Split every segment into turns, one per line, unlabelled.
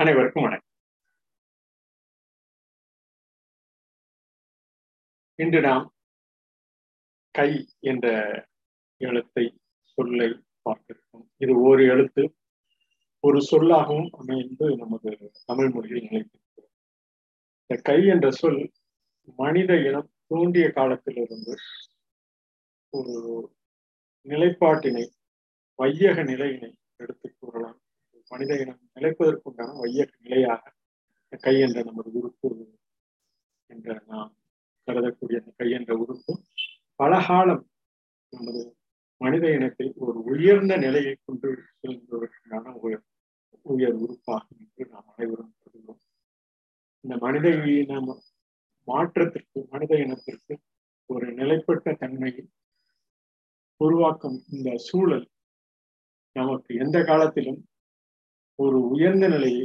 அனைவருக்கும் வணக்கம். இன்று நாம் கை என்ற எழுத்தை சொல்லை பார்த்திருக்கோம். இது ஒரு எழுத்து ஒரு சொல்லாகவும் அமைந்து நமது தமிழ் மொழியில் நிலைத்திருக்கிறது. இந்த கை என்ற சொல் மனித இனம் தோன்றிய காலத்திலிருந்து ஒரு நிலைப்பாட்டினை வையக நிலையினை எடுத்து கூறலாம். மனித இனம் நிலைப்பதற்குண்டான வையக நிலையாக கை என்ற நமது உறுப்பு என்ற நாம் கருதக்கூடிய அந்த கை என்ற உறுப்பு பல காலம் நமது மனித இனத்தை ஒரு உயர்ந்த நிலையை கொண்டு செல்வதற்குண்டான உயர் உயர் உறுப்பாகும் என்று நாம் அனைவரும் கருதுகிறோம். இந்த மனித இனம் மாற்றத்திற்கு மனித இனத்திற்கு ஒரு நிலைப்பட்ட தன்மையை உருவாக்கும் இந்த சூழல் நமக்கு எந்த காலத்திலும் ஒரு உயர்ந்த நிலையை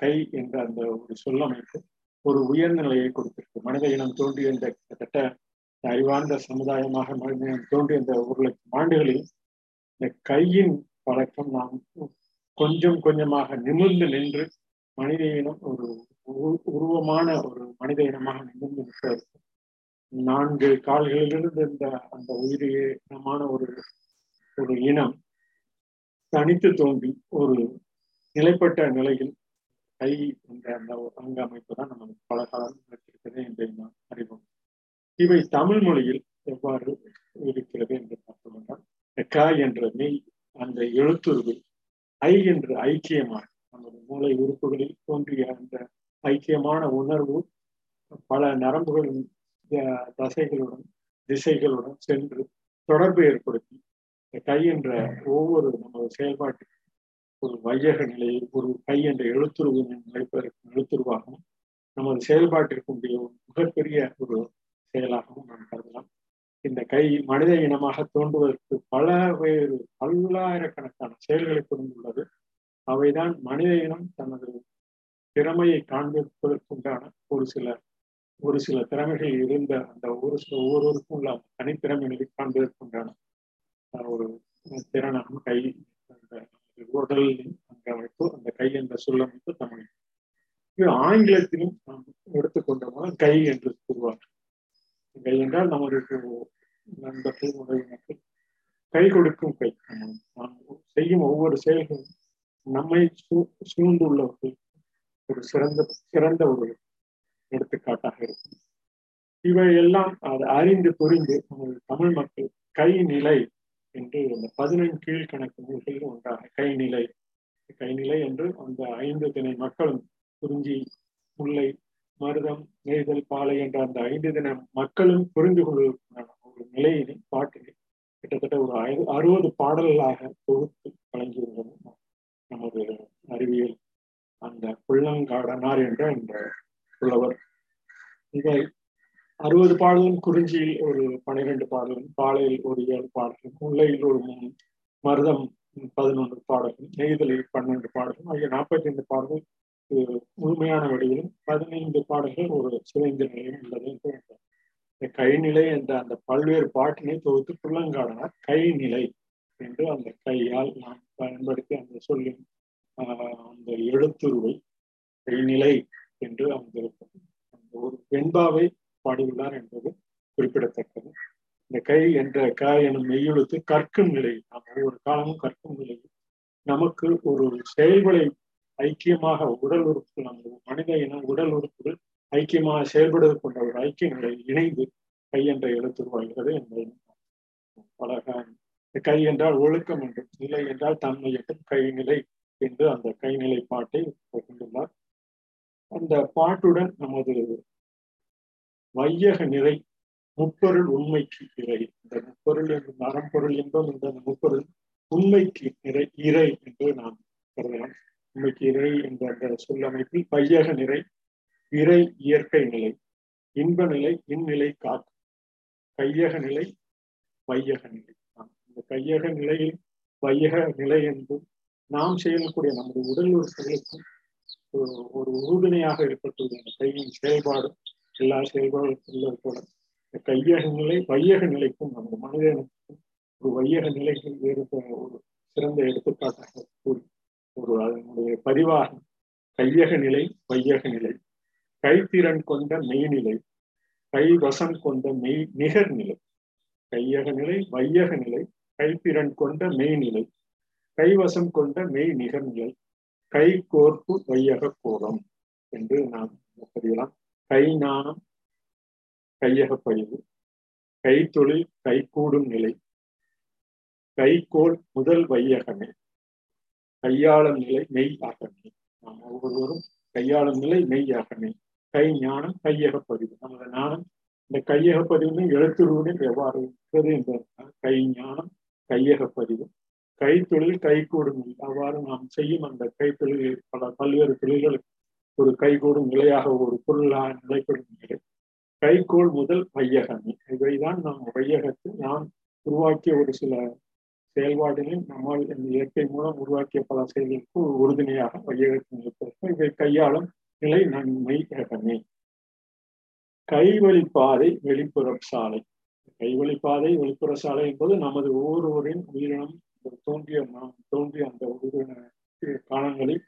கை என்ற அந்த ஒரு சொல்லமைப்பு ஒரு உயர்ந்த நிலையை கொடுத்திருக்கு. மனித இனம் தோன்றிய இந்த கிட்டத்தட்ட அறிவார்ந்த சமுதாயமாக மனித இனம் தோன்றிய இந்த ஒரு லட்சம் ஆண்டுகளில் இந்த கையின் பழக்கம் நாம் கொஞ்சம் கொஞ்சமாக நிமிர்ந்து நின்று மனித இனம் ஒரு உருவமான ஒரு மனித இனமாக நிமிர்ந்து நிற்பதற்கு நான்கு கால்களிலிருந்து இந்த அந்த உயிரினமான ஒரு ஒரு இனம் தனித்து தோன்றி ஒரு நிலைப்பட்ட நிலையில் கை என்ற அந்த அங்க அமைப்பு தான் நமக்கு பல காலம் இருக்கிறது என்று நாம் அறிவோம். இவை தமிழ் மொழியில் எவ்வாறு இருக்கிறது என்று பார்த்தோம் என்றால் க என்ற மெய் அந்த எழுத்துருவில் ஐ என்று ஐக்கியமாக நமது மூளை உறுப்புகளில் தோன்றிய அந்த ஐக்கியமான உணர்வு பல நரம்புகளின் தசைகளுடன் திசைகளுடன் சென்று தொடர்பு ஏற்படுத்தி கை என்ற ஒவ்வொரு நமது செயல்பாட்டுக்கு ஒரு வையக நிலையை ஒரு கை என்ற எழுத்துருவின் நிலைப்பதற்கு எழுத்துருவாகவும் நமது செயல்பாட்டிற்குரிய ஒரு மிகப்பெரிய ஒரு செயலாகவும் நாம் கருதலாம். இந்த கை மனித இனமாக தோன்றுவதற்கு பல வேறு பல்லாயிரக்கணக்கான செயல்களை புரிந்துள்ளது அவைதான் மனித இனம் தனது திறமையை காண்பிப்பதற்குண்டான ஒரு சில ஒரு சில திறமைகள் இருந்த அந்த ஒரு சில ஒவ்வொருவருக்கும் உள்ள தனித்திறமைகளை காண்பதற்குண்டான ஒரு திறனாகவும் கை அந்த அங்க அமைப்பு அந்த கை என்ற சொல்லமைப்பு தமிழ். இது ஆங்கிலத்திலும் நாம் எடுத்துக்கொண்டோம்னா கை என்று கூறுவார் கை என்றால் நம்மளுக்கு நண்பர்கள் உறவினர்கள். கை கொடுக்கும் கை. நாம் செய்யும் ஒவ்வொரு செயல்களும் நம்மை சூ சூழ்ந்துள்ளவர்கள். ஒரு சிறந்த சிறந்த ஒரு எடுத்துக்காட்டாக இருக்கும். இவை எல்லாம் அதை அறிந்து புரிந்து நமது தமிழ் மக்கள் கை நிலை என்று அந்த பதினெண் கீழ்கணக்கு நூல்கள் ஒன்றாக கைநிலை கைநிலை என்று அந்த ஐந்து தின மக்களும் குறிஞ்சி முல்லை மருதம் நெய்தல் பாலை என்ற அந்த ஐந்து தின மக்களும் புரிந்து கொள்வதற்கான ஒரு நிலையினை பாட்டினை கிட்டத்தட்ட ஒரு அறுபது பாடல்களாக தொகுத்து வழங்கியுள்ளது நமது அறிவியல் அந்த புள்ளங்காடனார் என்ற இந்த புலவர். இதை அறுபது பாடலும் குறிஞ்சியில் ஒரு பனிரெண்டு பாடலும் பாலையில் ஒரு ஏழு பாடலும் முல்லையில் ஒரு மூணு மருதம் பதினொன்று பாடலும் நெய்தலில் பன்னெண்டு பாடலும் ஆகிய நாற்பத்தி ரெண்டு பாடல்கள் முழுமையான வடிவிலும் பதினைந்து பாடல்கள் ஒரு சிதைந்த நிலையும் உள்ளது என்று இந்த கைநிலை என்ற அந்த பல்வேறு பாட்டினை தொகுத்து புள்ளங்காடனார் கைநிலை என்று அந்த கையால் நாம் பயன்படுத்தி அந்த சொல்லின் அந்த எழுத்துருவை கைநிலை என்று அந்த அந்த ஒரு வெண்பாவை பாடியுள்ளார் என்பது குறிப்பிடத்தக்கது. இந்த கை என்ற க எனும் மெய்யெழுத்து கற்கும் நிலையில் நாம் ஒவ்வொரு காலமும் கற்கும் நிலையில் நமக்கு ஒரு செயல்களை ஐக்கியமாக உடல் உறுப்புகள் நமது மனித இனம் உடல் உறுப்புகள் ஐக்கியமாக செயல்படுவது கொண்ட ஒரு ஐக்கிய நிலை இணைந்து கை என்ற எழுத்து உருவாகிறது என்பதை பல கை என்றால் ஒழுக்கம் என்றும் நிலை என்றால் தன்மை என்றும் கைநிலை என்று அந்த கைநிலை பாட்டை கொண்டுள்ளார். அந்த பாட்டுடன் நமது வையக நிறை முப்பொருள் உண்மைக்கு இறை. இந்த முப்பொருள் என்று அறம்பொருள் என்றும் இந்த முப்பொருள் உண்மைக்கு நிறை இறை என்று நாம் கருதலாம் உண்மைக்கு இறை என்ற அந்த சொல்லமைப்பில் பையக நிறை இறை இயற்கை நிலை இன்ப நிலை இந்நிலை காக்கும். கையக நிலை வையக நிலை. இந்த கையக நிலையில் வையக நிலை என்றும் நாம் செய்யக்கூடிய நமது உடல் உறுப்புகளுக்கும் ஒரு உறுதுணையாக இருக்கக்கூடிய அந்த கையின் செயல்பாடும் எல்லா செயல்பாடுகளும் போல கையக நிலை வையக நிலைக்கும் நமது மனிதனுக்கும் ஒரு வையக நிலைகள் இருக்க ஒரு சிறந்த எடுத்துக்காட்டாக கூறி ஒரு அதனுடைய பதிவாக கையக நிலை வையக நிலை. கைத்திறன் கொண்ட மெய்நிலை கைவசம் கொண்ட மெய் நிகர் நிலை. கையக நிலை வையக நிலை கைத்திறன் கொண்ட மெய்நிலை. கைவசம் கொண்ட மெய் நிகர்நிலை கை கோர்ப்பு வையக கோரம் என்று நாம் பதியலாம். கை ஞானம் கையக கைத்தொழில் கைகூடும் நிலை கைகோள் முதல் வையகமே கையாளும் நிலை மெய் அகமே நாம் ஒவ்வொருவரும் கையாளும் நிலை மெய் அகமே கை ஞானம் கையக பதிவு நமது ஞானம் இந்த கையக பதிவு எழுத்துருவுடன் எவ்வாறு இருக்கிறது என்பதற்காக கை ஞானம் கையக பதிவு கைத்தொழில் கைகூடும் அவ்வாறு நாம் செய்யும் அந்த கைத்தொழில் பல பல்வேறு தொழில்களுக்கு ஒரு கைகூடும் நிலையாக ஒரு பொருளாக நிலைப்படும் நிலை. கைகோள் முதல் வையகமே. இவைதான் நாம் வையகத்தில் நாம் உருவாக்கிய ஒரு சில செயல்பாடுகளில் நம்மால் இந்த இயற்கை மூலம் உருவாக்கிய பல செயல்களுக்கு ஒரு உறுதுணையாக வையகத்தில் இருப்பதற்கு இவை கையாளும் நிலை நன்மை ஏகமே கைவழி பாதை வெளிப்புற சாலை. கைவழி பாதை வெளிப்புற சாலை என்பது நமது ஒவ்வொருவரின் உயிரினம் தோன்றிய தோன்றிய அந்த உயிரின காலங்களில்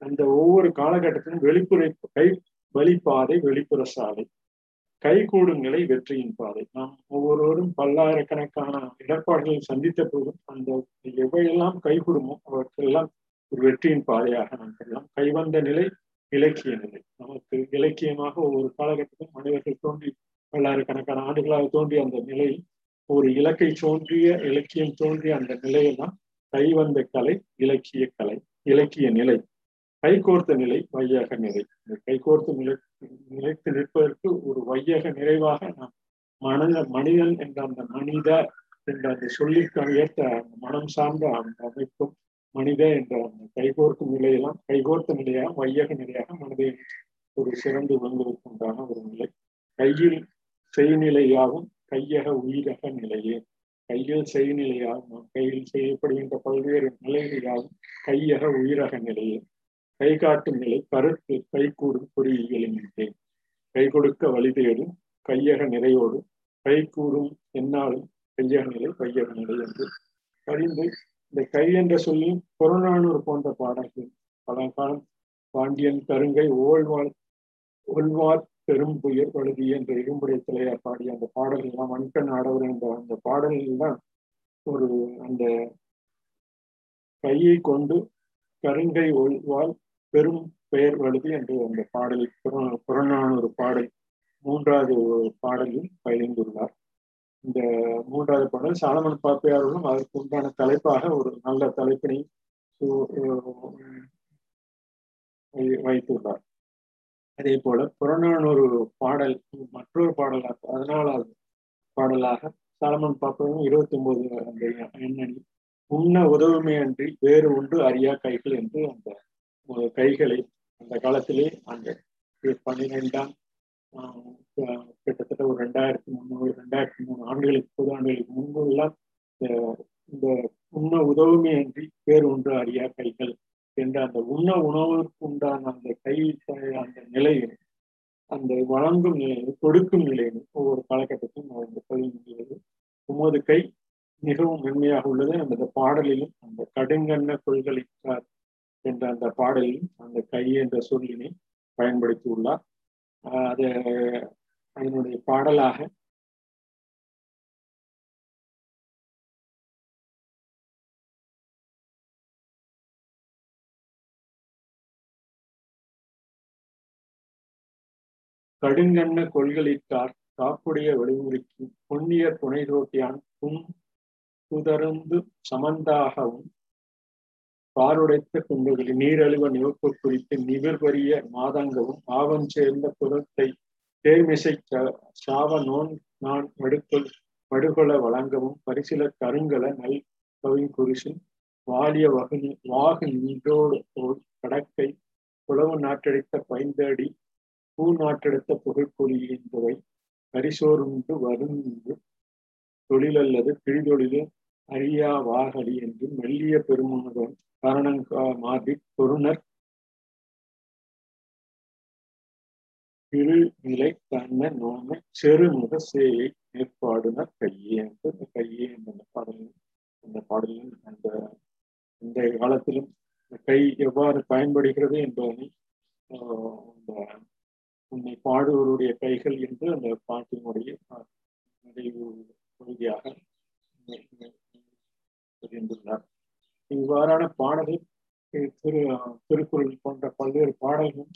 அந்த ஒவ்வொரு காலகட்டத்திலும் வெளிப்புற கை வழிபாதை வெளிப்புற சாலை கைகூடும் நிலை வெற்றியின் பாதை. நாம் ஒவ்வொருவரும் பல்லாயிரக்கணக்கான இடர்பாடுகளை சந்தித்த போதும் அந்த எவையெல்லாம் கைகூடுமோ அவற்றெல்லாம் ஒரு வெற்றியின் பாதையாக நாம் கருதலாம். கைவந்த நிலை இலக்கிய நிலை. நமக்கு இலக்கியமாக ஒவ்வொரு காலகட்டத்திலும் மனிதர்கள் தோன்றி பல்லாயிரக்கணக்கான ஆண்டுகளாக தோன்றிய அந்த நிலை ஒரு இலக்கை தோன்றிய இலக்கியம் தோன்றிய அந்த நிலையெல்லாம் கைவந்த கலை இலக்கிய கலை இலக்கிய நிலை. கைகோர்த்த நிலை வையக நிலை. இந்த கைகோர்த்த நிலை நிலைத்து நிற்பதற்கு ஒரு வையக நிறைவாக நாம் மனித மனிதன் என்ற அந்த மனித என்ற அந்த சொல்லிற்கு ஏற்ற அந்த மனம் சார்ந்த அந்த அமைப்பும் மனித என்ற அந்த கைகோர்க்கும் நிலையெல்லாம் கைகோர்த்த நிலையாக வையக நிலையாக மனிதன் ஒரு சிறந்து விளங்குவதற்குண்டான ஒரு நிலை. கையில் செய்நிலையாகும் கையக உயிரக நிலையே. கையில் செய்நிலையாகும் கையில் செய்யப்படுகின்ற பல்வேறு நிலைகளாகும் கையக உயிரக நிலையே. கை காட்டும் நிலை கருத்து கை கூடும் பொறியியலின் கை கொடுக்க வழி தேடும் கையக நிறையோடு கை கூடும் என்னாலும் கையக நிலை கையக நிலை என்று அறிந்து இந்த கை என்ற சொல்லி புறநானூர் போன்ற பாடல்கள் பழங்காலம் பாண்டியன் கருங்கை ஓழ்வாள் ஒல்வார் பெரும்புயர் பழுதி என்ற இரும்புடைய தலையார் பாடிய அந்த பாடல்கள் எல்லாம் மண்கண் ஆடவர் என்ற அந்த பாடல்கள் தான் ஒரு அந்த கையை கொண்டு கருங்கை ஒழ்வால் பெரும் பெயர் வழுதி என்று அந்த பாடலில் புறநானூறு பாடல் மூன்றாவது பாடலில் பயிர்ந்துள்ளார் இந்த மூன்றாவது பாடல் சாலமன் பாப்பையார்களும் அதற்கு உண்டான தலைப்பாக ஒரு நல்ல தலைப்பினை வைத்துள்ளார். அதே போல புறநானூறு பாடல் மற்றொரு பாடலாக பதினாலாவது பாடலாக சாலமன் பாப்பையும் இருபத்தி ஒன்பது அந்த எண்ணணி உண்ண உதவுமே அன்றி வேறு உண்டு அறியா கைகள் என்று அந்த கைகளை அந்த காலத்திலே அந்த பன்னிரெண்டாம் கிட்டத்தட்ட ஒரு ரெண்டாயிரத்தி முந்நூறு ரெண்டாயிரத்தி மூணு ஆண்டுகளுக்கு பொது ஆண்டுகளுக்கு முன்பு எல்லாம் இந்த உண்ண உதவுமே அன்றி வேறு ஒன்று அறியா கைகள் என்ற அந்த உண்ண உணவுக்கு உண்டான அந்த கை அந்த நிலையை அந்த வழங்கும் நிலையும் கொடுக்கும் நிலையும் ஒவ்வொரு காலகட்டத்திலும் இந்த பதிவு உமது கை மிகவும் மென்மையாக உள்ளது. அந்த பாடலிலும் அந்த கடுங்கண்ண கொள்கலிக்கார் என்ற அந்த பாடலையும் அந்த கை என்ற சொல்லினை பயன்படுத்தி உள்ளார் அது அதனுடைய பாடலாக கடுங்கண்ண கொள்கலிட்டார் காப்புடைய வழிமுறைக்கு பொன்னிய துணை தோட்டியான் புன் புதருந்து சமந்தாகவும் பாருடைத்த குண்டுகளில் நீரழிவ நிவப்பு குறித்து நிவிர்வரிய மாதங்கவும் பாவம் சேர்ந்த புறத்தை தேர்மிசை சாவ நோன் நான் மடுக்கொள் மடுகொல வழங்கவும் பரிசில கருங்கல நல் கவி குறிசின் வாலிய வகுனி வாகு நீண்டோடு கடக்கை புலவு நாட்டெடுத்த பைந்தடி பூ நாட்டெடுத்த புகைப்பொலி என்பவை பரிசோருண்டு வருந்து தொழிலல்லது பிழிதொழிலில் அரியா வாகலி என்று மெல்லிய பெருமானுடன் காரணங்கா மாறி பொருணர் திருநிலை தன்ன நோமை செருமுக சேவை மேற்பாடுனர் கையே என்று கையே அந்த பாடலில் அந்த பாடலில் அந்த இந்த காலத்திலும் கை எவ்வாறு பயன்படுகிறது என்பதனை அந்த உன்னை பாடுவருடைய கைகள் என்று அந்த பாட்டினுடைய நிறைவு பகுதியாக புரிந்துள்ளார் இவ்வாறான பாடலை திரு திருக்குறள் போன்ற பல்வேறு பாடல்களும்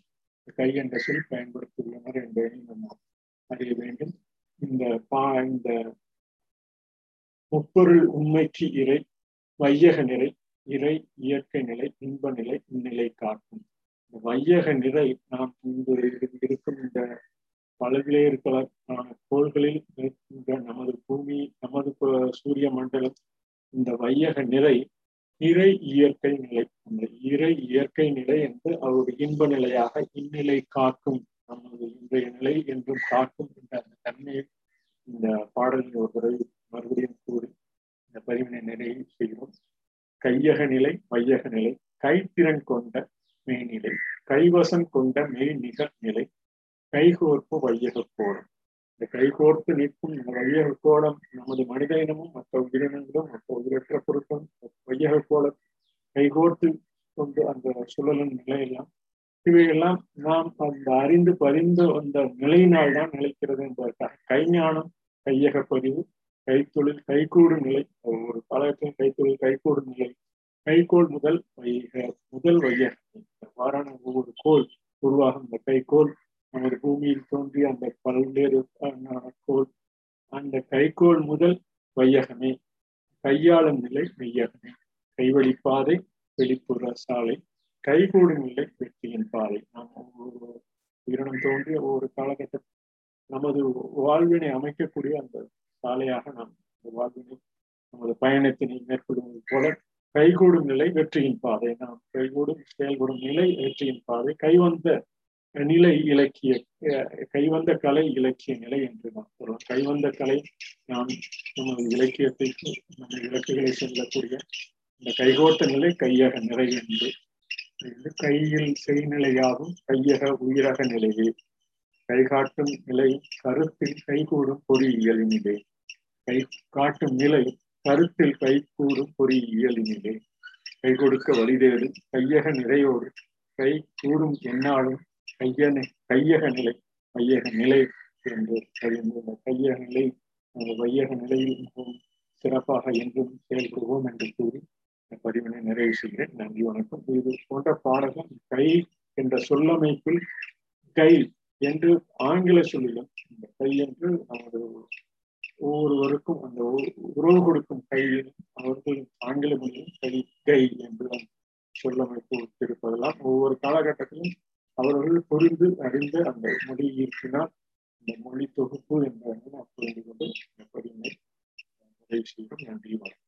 கையண்டத்தில் பயன்படுத்தியுள்ளனர் என்பதை நம்ம அறிய வேண்டும். இந்த பா இந்த முப்பொருள் உண்மைக்கு இறை வையக நிலை இறை இயற்கை நிலை இன்ப நிலை இந்நிலை காக்கும் இந்த வையக நிலை நாம் இங்கு இருக்கும் இந்த பல்வேறு இருக்கலாம் கோள்களில் இருக்கின்ற நமது பூமி நமது சூரிய மண்டலம் இந்த வையக நிலை இறை இயற்கை நிலை. அந்த இறை இயற்கை நிலை என்று அவருடைய இன்ப நிலையாக இந்நிலை காக்கும் நமது இன்றைய நிலை என்றும் காக்கும் என்ற அந்த தன்மையை இந்த பாடலின் ஒரு தடவை மறுபடியும் கூறி இந்த பதிவினை நிறைவு செய்கிறோம் கையக நிலை வையக நிலை கைத்திறன் கொண்ட மெய்நிலை கைவசம் கொண்ட மெய் நிகர் நிலை கைகோர்ப்பு வையக கோலம். இந்த கைகோர்த்து நிற்கும் இந்த வையக கோலம் நமது மனித இனமும் மற்ற உயிரினங்களும் மற்ற உயிரற்ற பொருட்களும் வையக கோலம் கைகோர்த்து கொண்டு அந்த சுழலும் நிலையெல்லாம். இவையெல்லாம் நாம் அந்த அறிந்து பதிந்து அந்த நிலையினால் தான் நிலைக்கிறது என்பதற்காக கைஞானம் கையக பதிவு கைத்தொழில் கைகூடு நிலை. ஒரு காலகட்டத்தில் கைத்தொழில் கைகூடு நிலை. கைகோள் முதல் வைக முதல் வையக வாரான ஒவ்வொரு கோல் உருவாகும் இந்த கைகோள். நமது பூமியில் தோன்றிய அந்த பல்வேறு கோள். அந்த கைகோள் முதல் வையகமே. கையாளும் நிலை மெய்யகமே. கைவழிப்பாதை வெளிப்புற சாலை. கைகூடும் நிலை வெற்றியின் பாதை. நாம் உயிரினம் தோன்றிய ஒவ்வொரு காலகட்டத்தில் நமது வாழ்வினை அமைக்கக்கூடிய அந்த சாலையாக நாம் அந்த வாழ்வினை நமது பயணத்தினை மேற்கொள்வது போல கைகூடும் நிலை வெற்றியின் பாதை. நாம் கைகூடும் செயல்படும் நிலை வெற்றியின் பாதை. கைவந்த நிலை இலக்கிய கைவந்த கலை இலக்கிய நிலை என்று நாம் சொல்றோம். கைவந்த கலை நாம் நமது இலக்கியத்தை நமது இலக்குகளை செல்லக்கூடிய இந்த கைகோட்ட நிலை கையக நிலை என்று. கையில் செய்நிலையாகும் கையக உயிரக நிலையே. கைகாட்டும் நிலை கருத்தில் கைகூடும் பொறியியலினிலே. கை காட்டும் நிலை கருத்தில் கைகூடும் பொறியியலினிலே. கை கொடுக்க வழிதேடு கையக நிறையோடு. கை கூடும் என்னாலும் கையன கையக நிலை மையக நிலை என்று இந்த கையக நிலை அந்த வையக நிலையில் மிகவும் சிறப்பாக என்றும் செயல்படுவோம் என்று கூறி பதிவினை நிறைவு செய்கிறேன். நன்றி வணக்கம். இது போன்ற பாடகம் கை என்ற சொல்லமைப்பில் கை என்று ஆங்கில சொல்லிலும் இந்த கை என்று நமது ஒவ்வொருவருக்கும் அந்த உறவு கொடுக்கும் கையிலும் அவர்கள் ஆங்கில மொழியும் கை கை என்று சொல்லமைப்பு இருப்பதெல்லாம் ஒவ்வொரு காலகட்டத்திலும் அவர்கள் புரிந்து அறிந்து அந்த மொழி ஈர்ப்பினால் இந்த மொழி தொகுப்பு என்பதை நாம் புரிந்து கொண்டு இந்த பதிவினை நிறைவு செய்கிறோம். நன்றி வணக்கம்.